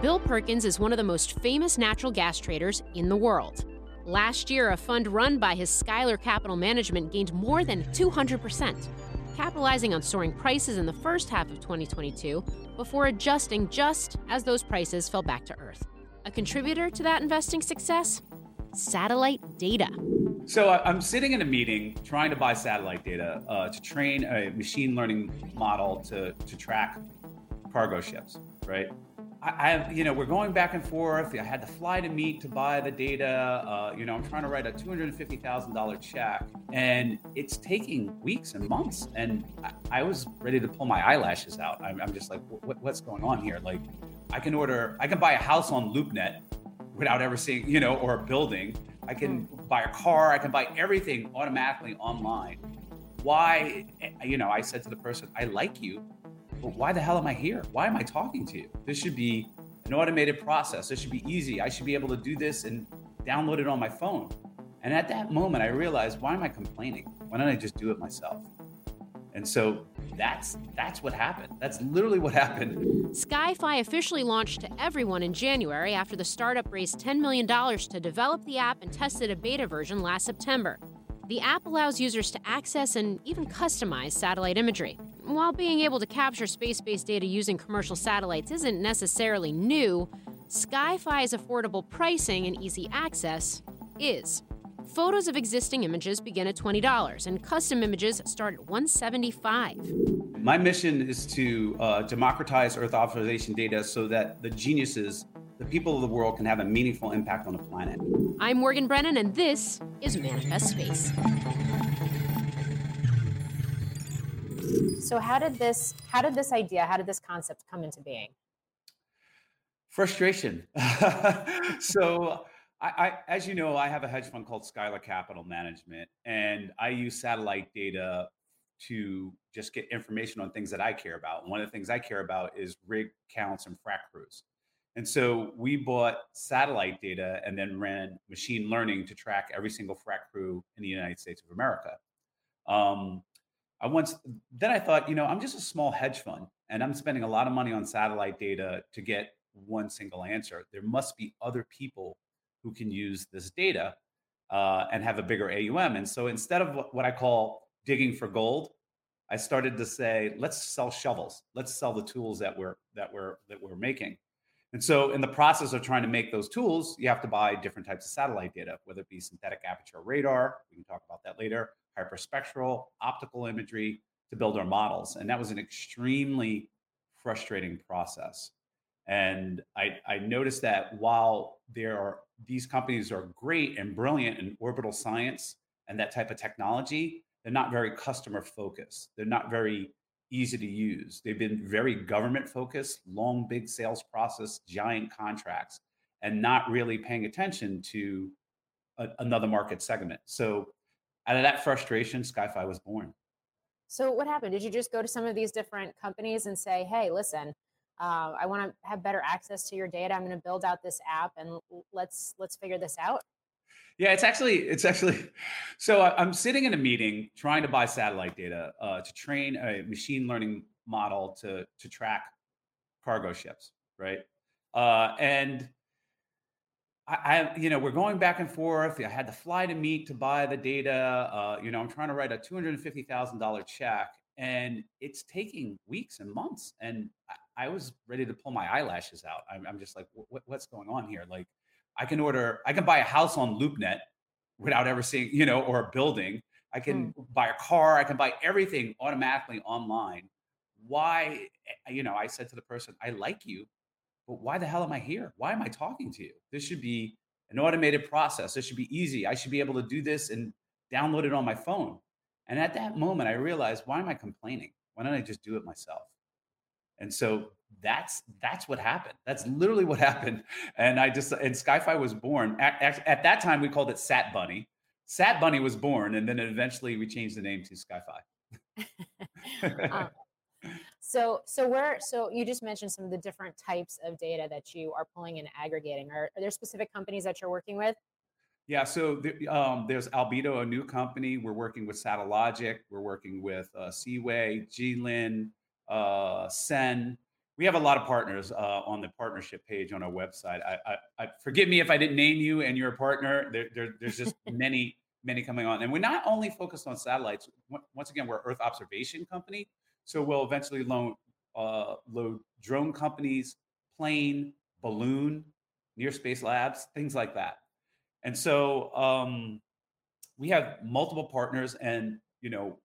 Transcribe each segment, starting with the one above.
Bill Perkins is one of the most famous natural gas traders in the world. Last year, a fund run by his Skylar Capital Management gained more than 200%, capitalizing on soaring prices in the first half of 2022 before adjusting just as those prices fell back to earth. A contributor to that investing success? Satellite data. So I'm sitting in a meeting trying to buy satellite data uh, to train a machine learning model to, to track cargo ships, right? I, I, you know, we're going back and forth. I had to fly to meet to buy the data. Uh, you know, I'm trying to write a $250,000 check, and it's taking weeks and months. And I, I was ready to pull my eyelashes out. I'm, I'm just like, what, what's going on here? Like, I can order, I can buy a house on LoopNet without ever seeing, you know, or a building. I can buy a car. I can buy everything automatically online. Why, you know, I said to the person, I like you but why the hell am I here? Why am I talking to you? This should be an automated process. This should be easy. I should be able to do this and download it on my phone. And at that moment, I realized, why am I complaining? Why don't I just do it myself? And so that's that's what happened. That's literally what happened. SkyFi officially launched to everyone in January after the startup raised $10 million to develop the app and tested a beta version last September. The app allows users to access and even customize satellite imagery. While being able to capture space based data using commercial satellites isn't necessarily new, SkyFi's affordable pricing and easy access is. Photos of existing images begin at $20 and custom images start at 175. My mission is to uh, democratize Earth observation data so that the geniuses, the people of the world, can have a meaningful impact on the planet. I'm Morgan Brennan, and this is Manifest Space. So how did this how did this idea, how did this concept come into being? Frustration. so I, I, as you know, I have a hedge fund called Skylar Capital Management, and I use satellite data to just get information on things that I care about. One of the things I care about is rig counts and frac crews. And so we bought satellite data and then ran machine learning to track every single frac crew in the United States of America. Um, I once then I thought, you know, I'm just a small hedge fund and I'm spending a lot of money on satellite data to get one single answer. There must be other people who can use this data uh, and have a bigger AUM. And so instead of what I call digging for gold, I started to say, let's sell shovels. Let's sell the tools that we're that we're that we're making. And so, in the process of trying to make those tools, you have to buy different types of satellite data, whether it be synthetic aperture radar, we can talk about that later, hyperspectral, optical imagery to build our models. And that was an extremely frustrating process. And I, I noticed that while there are these companies are great and brilliant in orbital science and that type of technology, they're not very customer focused. They're not very easy to use. They've been very government focused, long, big sales process, giant contracts, and not really paying attention to a, another market segment. So, out of that frustration, SkyFi was born. So, what happened? Did you just go to some of these different companies and say, "Hey, listen, uh, I want to have better access to your data. I'm going to build out this app, and let's let's figure this out." Yeah, it's actually it's actually so I'm sitting in a meeting trying to buy satellite data uh, to train a machine learning model to to track cargo ships, right? Uh, and I, you know, we're going back and forth. I had to fly to meet to buy the data. Uh, you know, I'm trying to write a two hundred and fifty thousand dollar check, and it's taking weeks and months. And I, I, was ready to pull my eyelashes out. I'm, I'm just like, what, what's going on here? Like, I can order, I can buy a house on LoopNet without ever seeing, you know, or a building. I can mm. buy a car. I can buy everything automatically online. Why, eh, you know, I said to the person, I like you, but why the hell am I here? Why am I talking to you? This should be an automated process. This should be easy. I should be able to do this and download it on my phone. And at that moment, I realized, why am I complaining? Why don't I just do it myself? And so that's that's what happened. That's literally what happened. And I just and SkyFi was born at, at, at that time. We called it Sat Bunny. Sat Bunny was born, and then eventually we changed the name to SkyFi. um, so so where so you just mentioned some of the different types of data that you are pulling and aggregating. Are, are there specific companies that you're working with? Yeah, so the, um, there's Albedo, a new company. We're working with Satellogic. We're working with uh, Seaway, Glin, uh, Sen. We have a lot of partners uh, on the partnership page on our website. I, I, I, forgive me if I didn't name you and you're a partner. There, there, there's just many, many coming on, and we're not only focused on satellites. Once again, we're an Earth observation company, so we'll eventually load, uh, load drone companies, plane, balloon, near space labs, things like that. And so um, we have multiple partners, and you know,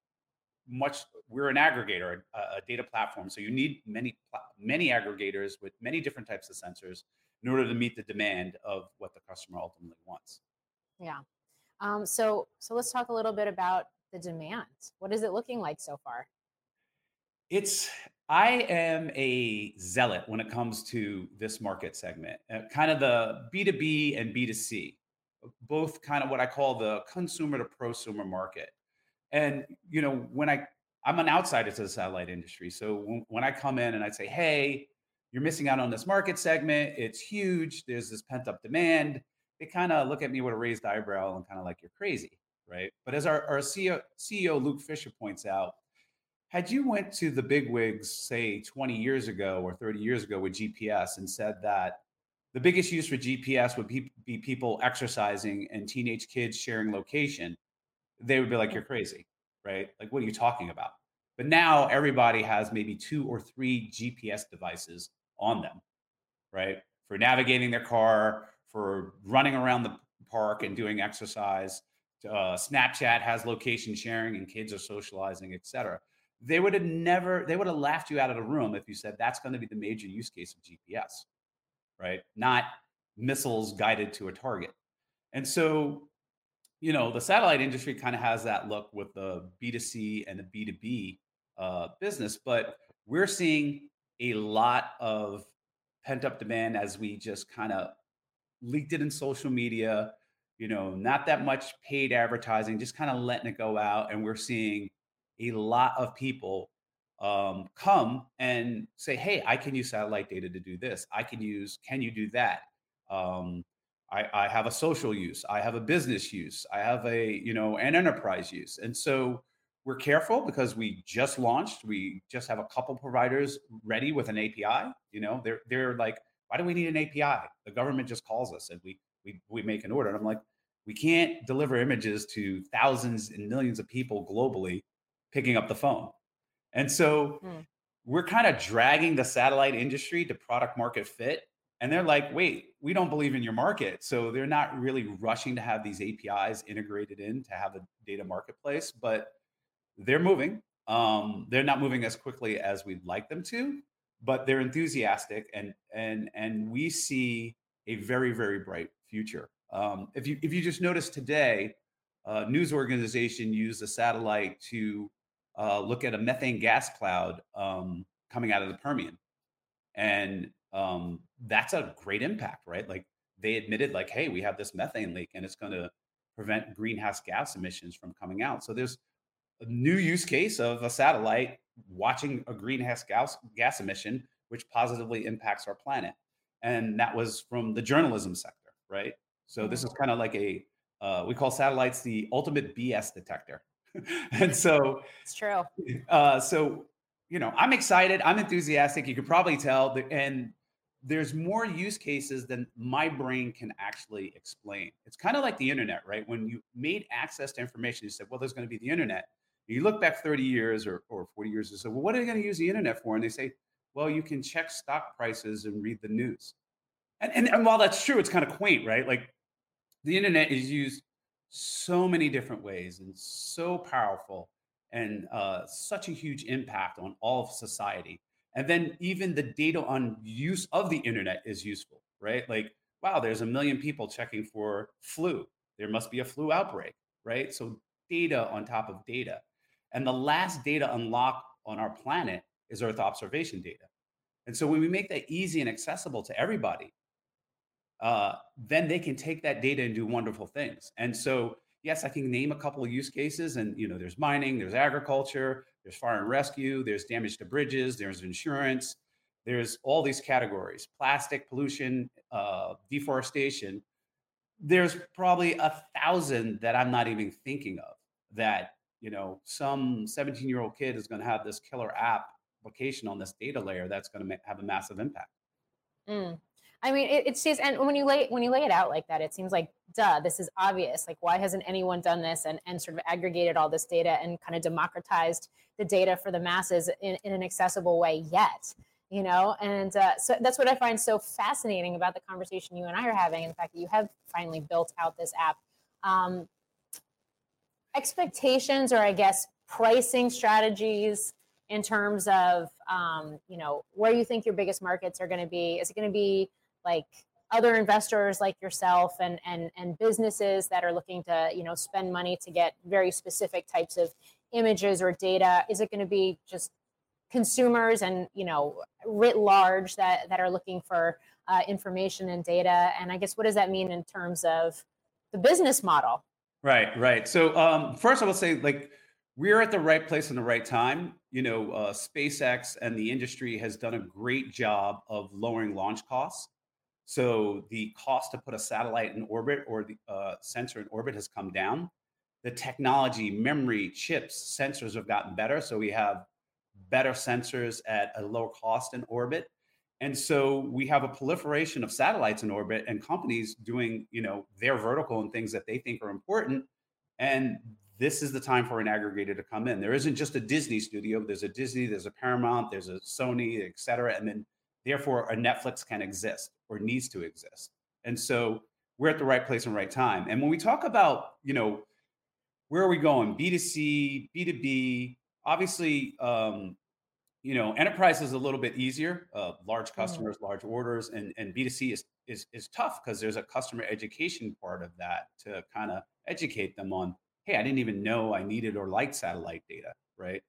much we're an aggregator, a, a data platform. So you need many many aggregators with many different types of sensors in order to meet the demand of what the customer ultimately wants. Yeah. Um, so so let's talk a little bit about the demand. What is it looking like so far? It's I am a zealot when it comes to this market segment, uh, kind of the B2B and B2C both kind of what I call the consumer to prosumer market. And you know, when I I'm an outsider to the satellite industry, so when, when I come in and I say, "Hey, you're missing out on this market segment. It's huge. There's this pent up demand." They kind of look at me with a raised eyebrow and kind of like you're crazy, right? But as our, our CEO, CEO Luke Fischer points out, had you went to the big wigs, say 20 years ago or 30 years ago with GPS and said that the biggest use for GPS would be, people exercising and teenage kids sharing location. They would be like, "You're crazy, right? Like, what are you talking about?" But now everybody has maybe two or three GPS devices on them, right? For navigating their car, for running around the park and doing exercise. Uh, Snapchat has location sharing, and kids are socializing, etc. They would have never, they would have laughed you out of the room if you said that's going to be the major use case of GPS right? Not missiles guided to a target. And so, you know, the satellite industry kind of has that look with the B2C and the B2B uh, business, but we're seeing a lot of pent up demand as we just kind of leaked it in social media, you know, not that much paid advertising, just kind of letting it go out. And we're seeing a lot of people um, come and say, "Hey, I can use satellite data to do this. I can use. Can you do that? Um, I, I have a social use. I have a business use. I have a you know an enterprise use." And so we're careful because we just launched. We just have a couple providers ready with an API. You know, they're they're like, "Why do we need an API?" The government just calls us and we we we make an order. And I'm like, we can't deliver images to thousands and millions of people globally picking up the phone and so mm. we're kind of dragging the satellite industry to product market fit. And they're like, wait, we don't believe in your market. So they're not really rushing to have these APIs integrated in to have a data marketplace, but they're moving. Um, they're not moving as quickly as we'd like them to, but they're enthusiastic and and and we see a very, very bright future. Um, if you if you just notice today, a news organization used a satellite to uh, look at a methane gas cloud um, coming out of the Permian. And um, that's a great impact, right? Like they admitted, like, hey, we have this methane leak and it's going to prevent greenhouse gas emissions from coming out. So there's a new use case of a satellite watching a greenhouse gas, gas emission, which positively impacts our planet. And that was from the journalism sector, right? So this is mm-hmm. kind of like a, uh, we call satellites the ultimate BS detector, and so it's true. Uh, so you know, I'm excited. I'm enthusiastic. You could probably tell, and there's more use cases than my brain can actually explain. It's kind of like the internet, right? When you made access to information, you said, "Well, there's going to be the internet." You look back 30 years or, or 40 years and say, "Well, what are they going to use the internet for?" And they say, "Well, you can check stock prices and read the news." And, and, and while that's true, it's kind of quaint, right? Like the internet is used so many different ways and so powerful and uh, such a huge impact on all of society. And then even the data on use of the internet is useful, right? Like, wow, there's a million people checking for flu. There must be a flu outbreak, right? So data on top of data. And the last data unlock on our planet is Earth observation data. And so when we make that easy and accessible to everybody, uh, then they can take that data and do wonderful things. And so, yes, I can name a couple of use cases. And you know, there's mining, there's agriculture, there's fire and rescue, there's damage to bridges, there's insurance, there's all these categories: plastic pollution, uh, deforestation. There's probably a thousand that I'm not even thinking of. That you know, some 17 year old kid is going to have this killer app application on this data layer that's going to have a massive impact. Mm. I mean, it, it seems, and when you lay when you lay it out like that, it seems like, duh, this is obvious. Like, why hasn't anyone done this and and sort of aggregated all this data and kind of democratized the data for the masses in, in an accessible way yet? You know, and uh, so that's what I find so fascinating about the conversation you and I are having, the fact that you have finally built out this app. Um, expectations, or I guess pricing strategies in terms of um, you know where you think your biggest markets are going to be is it going to be like other investors like yourself and and and businesses that are looking to you know spend money to get very specific types of images or data is it going to be just consumers and you know writ large that that are looking for uh, information and data and i guess what does that mean in terms of the business model right right so um, first i will say like we're at the right place in the right time. You know, uh, SpaceX and the industry has done a great job of lowering launch costs. So the cost to put a satellite in orbit or the uh, sensor in orbit has come down. The technology, memory, chips, sensors have gotten better. So we have better sensors at a lower cost in orbit. And so we have a proliferation of satellites in orbit and companies doing, you know, their vertical and things that they think are important. And this is the time for an aggregator to come in. There isn't just a Disney studio. There's a Disney, there's a Paramount, there's a Sony, et cetera. And then therefore a Netflix can exist or needs to exist. And so we're at the right place and right time. And when we talk about, you know, where are we going? B2C, B2B, obviously, um, you know, enterprise is a little bit easier, uh, large mm-hmm. customers, mm-hmm. large orders, and, and B2C is, is, is tough because there's a customer education part of that to kind of educate them on hey, I didn't even know I needed or liked satellite data, right?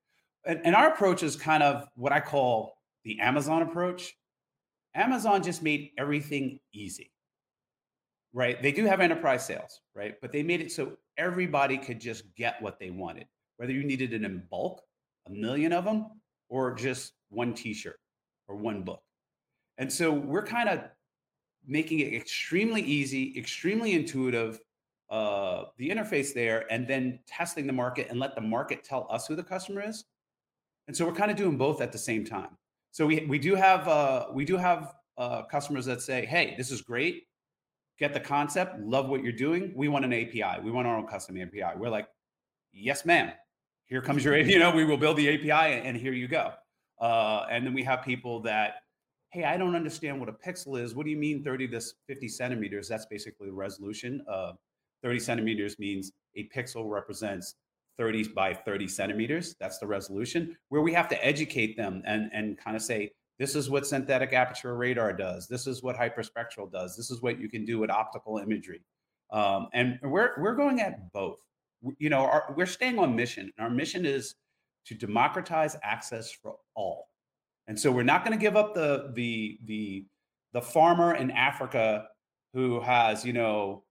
And, and our approach is kind of what I call the Amazon approach. Amazon just made everything easy, right? They do have enterprise sales, right? But they made it so everybody could just get what they wanted, whether you needed it in bulk, a million of them, or just one t shirt or one book. And so we're kind of making it extremely easy, extremely intuitive, uh, the interface there and then testing the market and let the market tell us who the customer is. And so we're kind of doing both at the same time. So we we do have uh, we do have uh, customers that say, "Hey, this is great. Get the concept. Love what you're doing. We want an API. We want our own custom API." We're like, "Yes, ma'am. Here comes your you know we will build the API and, and here you go." Uh, and then we have people that, "Hey, I don't understand what a pixel is. What do you mean 30 to 50 centimeters? That's basically the resolution." Uh, 30 centimeters means a pixel represents 30 by 30 centimeters. That's the resolution, where we have to educate them and, and kind of say, this is what synthetic aperture radar does. This is what hyperspectral does. This is what you can do with optical imagery. Um, and we're, we're going at both. You know, our, we're staying on mission. And our mission is to democratize access for all. And so we're not going to give up the, the, the, the farmer in Africa who has, you know,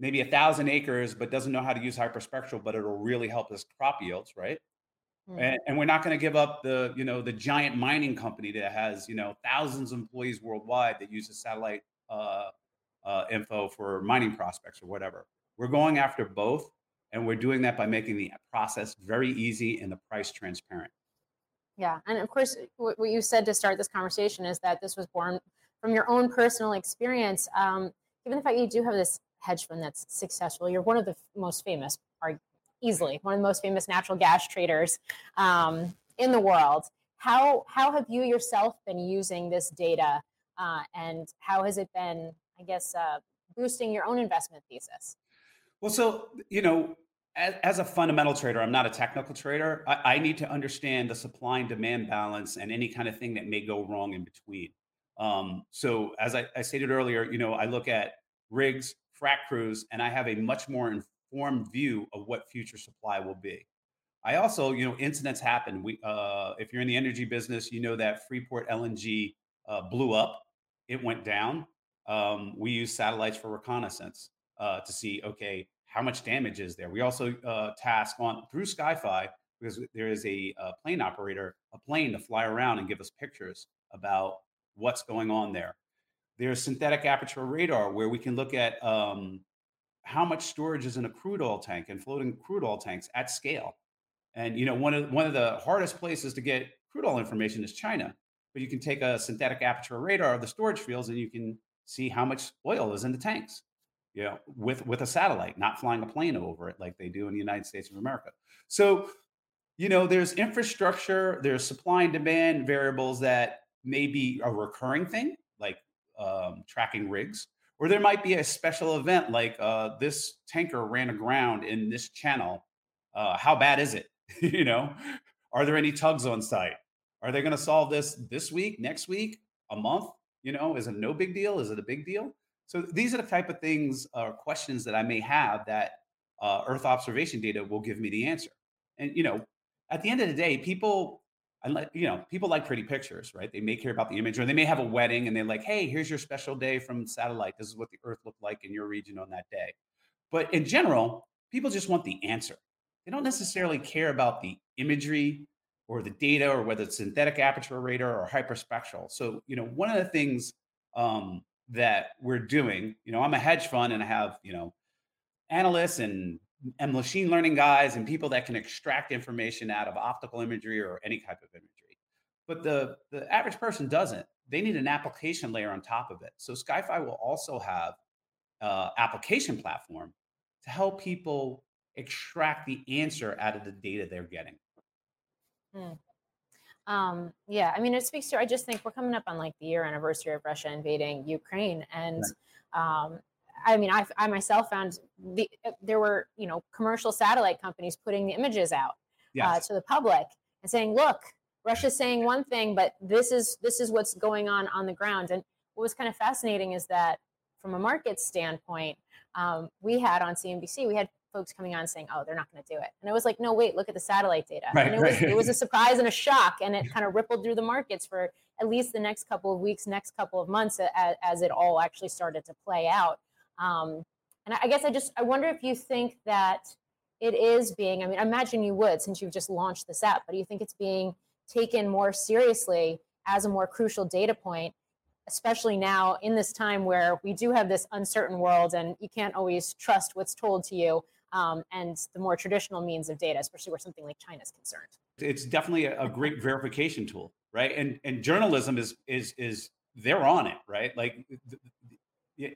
maybe a thousand acres, but doesn't know how to use hyperspectral, but it'll really help his crop yields, right? Mm-hmm. And, and, we're not going to give up the, you know, the giant mining company that has, you know, thousands of employees worldwide that uses satellite uh, uh, info for mining prospects or whatever. We're going after both, and we're doing that by making the process very easy and the price transparent. Yeah, and of course, what you said to start this conversation is that this was born from your own personal experience. Um, given the fact you do have this hedge fund that's successful. You're one of the most famous, are easily one of the most famous natural gas traders um, in the world. How how have you yourself been using this data, uh, and how has it been, I guess, uh, boosting your own investment thesis? Well, so you know, as, as, a fundamental trader, I'm not a technical trader. I, I, need to understand the supply and demand balance and any kind of thing that may go wrong in between. Um, so, as I, I, stated earlier, you know, I look at rigs, frac crews, and I have a much more informed view of what future supply will be. I also, you know, incidents happen. We, uh, if you're in the energy business, you know that Freeport LNG uh, blew up, it went down. Um, we use satellites for reconnaissance uh, to see, okay, how much damage is there. We also uh, task on through SkyFi because there is a, a plane operator, a plane to fly around and give us pictures about what's going on there. There's synthetic aperture radar where we can look at um, how much storage is in a crude oil tank and floating crude oil tanks at scale. And you know, one of one of the hardest places to get crude oil information is China. But you can take a synthetic aperture radar of the storage fields and you can see how much oil is in the tanks. You know, with with a satellite, not flying a plane over it like they do in the United States of America. So, you know, there's infrastructure, there's supply and demand variables that may be a recurring thing, like um, tracking rigs, or there might be a special event like uh, this tanker ran aground in this channel. Uh, how bad is it? you know, are there any tugs on site? Are they going to solve this this week, next week, a month? You know, is it no big deal? Is it a big deal? So these are the type of things or uh, questions that I may have that uh, Earth observation data will give me the answer. And you know, at the end of the day, people, I like you know, people like pretty pictures, right? They may care about the image, or they may have a wedding and they're like, "Hey, here's your special day from satellite. This is what the Earth looked like in your region on that day." But in general, people just want the answer. They don't necessarily care about the imagery or the data or whether it's synthetic aperture radar or hyperspectral. So, you know, one of the things um, that we're doing, you know, I'm a hedge fund and I have, you know, analysts and, and machine learning guys and people that can extract information out of optical imagery or any type of imagery. But the, the average person doesn't. They need an application layer on top of it. So SkyFi will also have uh, application platform to help people extract the answer out of the data they're getting. Hmm. Um, yeah, I mean, it speaks to. I just think we're coming up on like the year anniversary of Russia invading Ukraine, and um, I mean, I, I myself found the there were you know commercial satellite companies putting the images out uh, yes. uh, to the public and saying, "Look, Russia's saying one thing, but this is this is what's going on on the ground." And what was kind of fascinating is that from a market standpoint, um, we had on CNBC, we had folks coming on saying, "Oh, they're not going to do it," and it was like, "No, wait, look at the satellite data." Right, and it was it was a surprise and a shock, and it kind of rippled through the markets for at least the next couple of weeks, next couple of months, as, as it all actually started to play out. Um, and I guess I just I wonder if you think that it is being. I mean, I imagine you would since you've just launched this app, but do you think it's being taken more seriously as a more crucial data point especially now in this time where we do have this uncertain world and you can't always trust what's told to you um, and the more traditional means of data, especially where something like China is concerned. It's definitely a, great verification tool, right? And and journalism is is is they're on it, right? Like,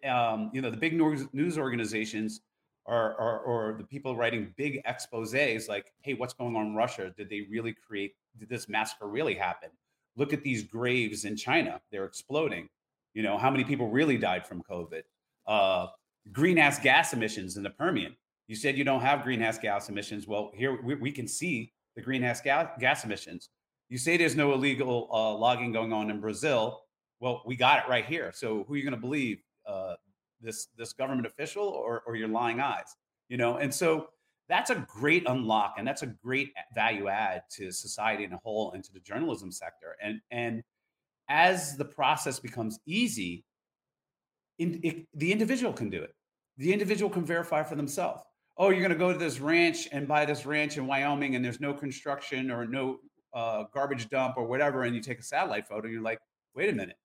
um, you know, the big news organizations are, are or the people writing big exposés, like, hey, what's going on in Russia? Did they really create? Did this massacre really happen? Look at these graves in China; they're exploding. You know, how many people really died from COVID? Uh, greenhouse gas emissions in the Permian you said you don't have greenhouse gas emissions. Well, here we, we can see the greenhouse gas, gas emissions. You say there's no illegal uh, logging going on in Brazil. Well, we got it right here. So who are you going to believe? Uh, this this government official or, or your lying eyes? You know, and so that's a great unlock and that's a great value add to society in a whole and to the journalism sector. And and as the process becomes easy, in, it, the individual can do it. The individual can verify for themselves oh, you're going to go to this ranch and buy this ranch in Wyoming and there's no construction or no uh, garbage dump or whatever, and you take a satellite photo, and you're like, wait a minute.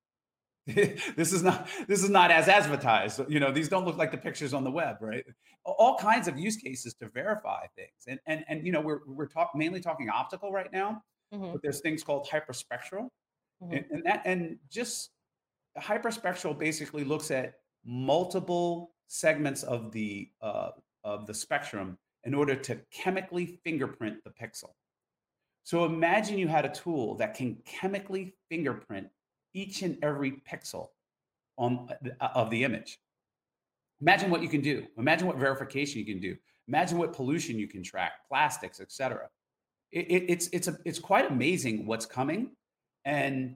this is not this is not as advertised. You know, these don't look like the pictures on the web, right? All kinds of use cases to verify things, and and and you know, we're we're talk, mainly talking optical right now, mm-hmm. but there's things called hyperspectral, mm-hmm. and, and that and just hyperspectral basically looks at multiple segments of the uh, of the spectrum in order to chemically fingerprint the pixel. So imagine you had a tool that can chemically fingerprint each and every pixel on, uh, of the image. Imagine what you can do. Imagine what verification you can do. Imagine what pollution you can track, plastics, etc. It, it, it's it's a, it's quite amazing what's coming, and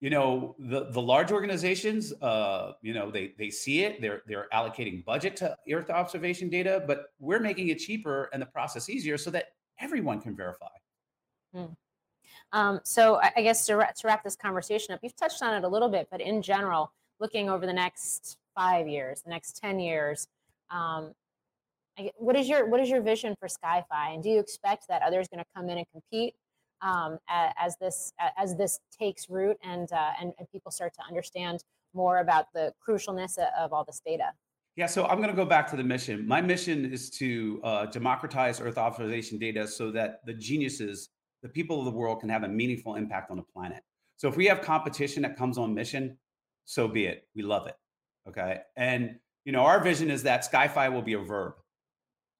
you know the the large organizations uh you know they they see it they're they're allocating budget to earth observation data but we're making it cheaper and the process easier so that everyone can verify hmm. Um, so I, I guess to, to wrap this conversation up, you've touched on it a little bit, but in general, looking over the next five years, the next 10 years, um, what is your what is your vision for SkyFi, and do you expect that others going to come in and compete um, as this as this takes root and, uh, and and people start to understand more about the crucialness of all this data? Yeah, so I'm going to go back to the mission. My mission is to uh, democratize Earth observation data so that the geniuses, the people of the world, can have a meaningful impact on the planet. So if we have competition that comes on mission, so be it. We love it. Okay. And, you know, our vision is that SkyFi will be a verb.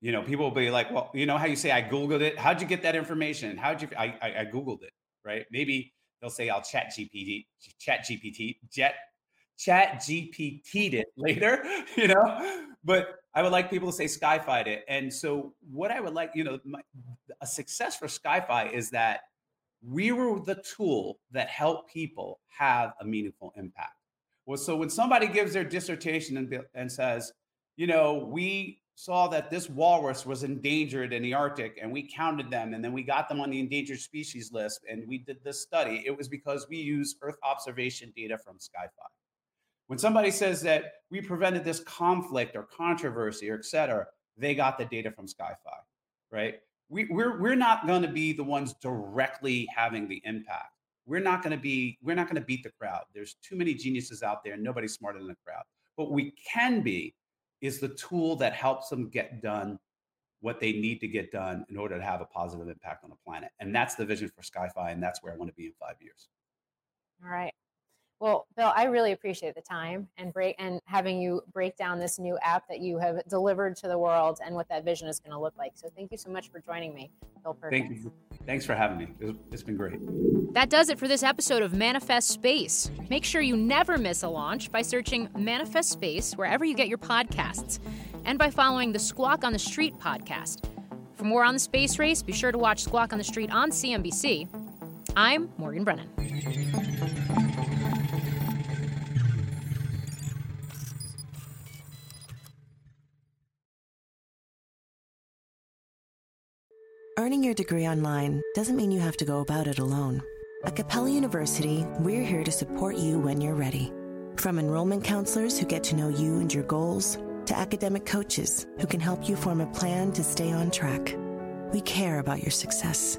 You know, people will be like, well, you know how you say, I Googled it. How'd you get that information? How'd you, I, I, I Googled it, right? Maybe they'll say, I'll chat GPT, chat GPT, jet, chat GPT'd it later, you know, but I would like people to say SkyFi'd it. And so what I would like, you know, my, a success for SkyFi is that we were the tool that helped people have a meaningful impact. Well, so when somebody gives their dissertation and, and says, you know, we saw that this walrus was endangered in the Arctic and we counted them and then we got them on the endangered species list and we did this study, it was because we used Earth observation data from SkyFi. When somebody says that we prevented this conflict or controversy or et cetera, they got the data from SkyFi, right? We, we're, we're not going to be the ones directly having the impact. We're not going to be we're not going to beat the crowd. There's too many geniuses out there. Nobody's smarter than the crowd. What we can be is the tool that helps them get done what they need to get done in order to have a positive impact on the planet. And that's the vision for skyfi and that's where i want to be in five years. All right well, Bill, I really appreciate the time and break and having you break down this new app that you have delivered to the world and what that vision is going to look like. So thank you so much for joining me, Bill Perkins. Thank you. Thanks for having me. It's been great. That does it for this episode of Manifest Space. Make sure you never miss a launch by searching Manifest Space wherever you get your podcasts and by following the Squawk on the Street podcast. For more on the space race, be sure to watch Squawk on the Street on CNBC. I'm Morgan Brennan. Earning your degree online doesn't mean you have to go about it alone. At Capella University, we're here to support you when you're ready. From enrollment counselors who get to know you and your goals, to academic coaches who can help you form a plan to stay on track. We care about your success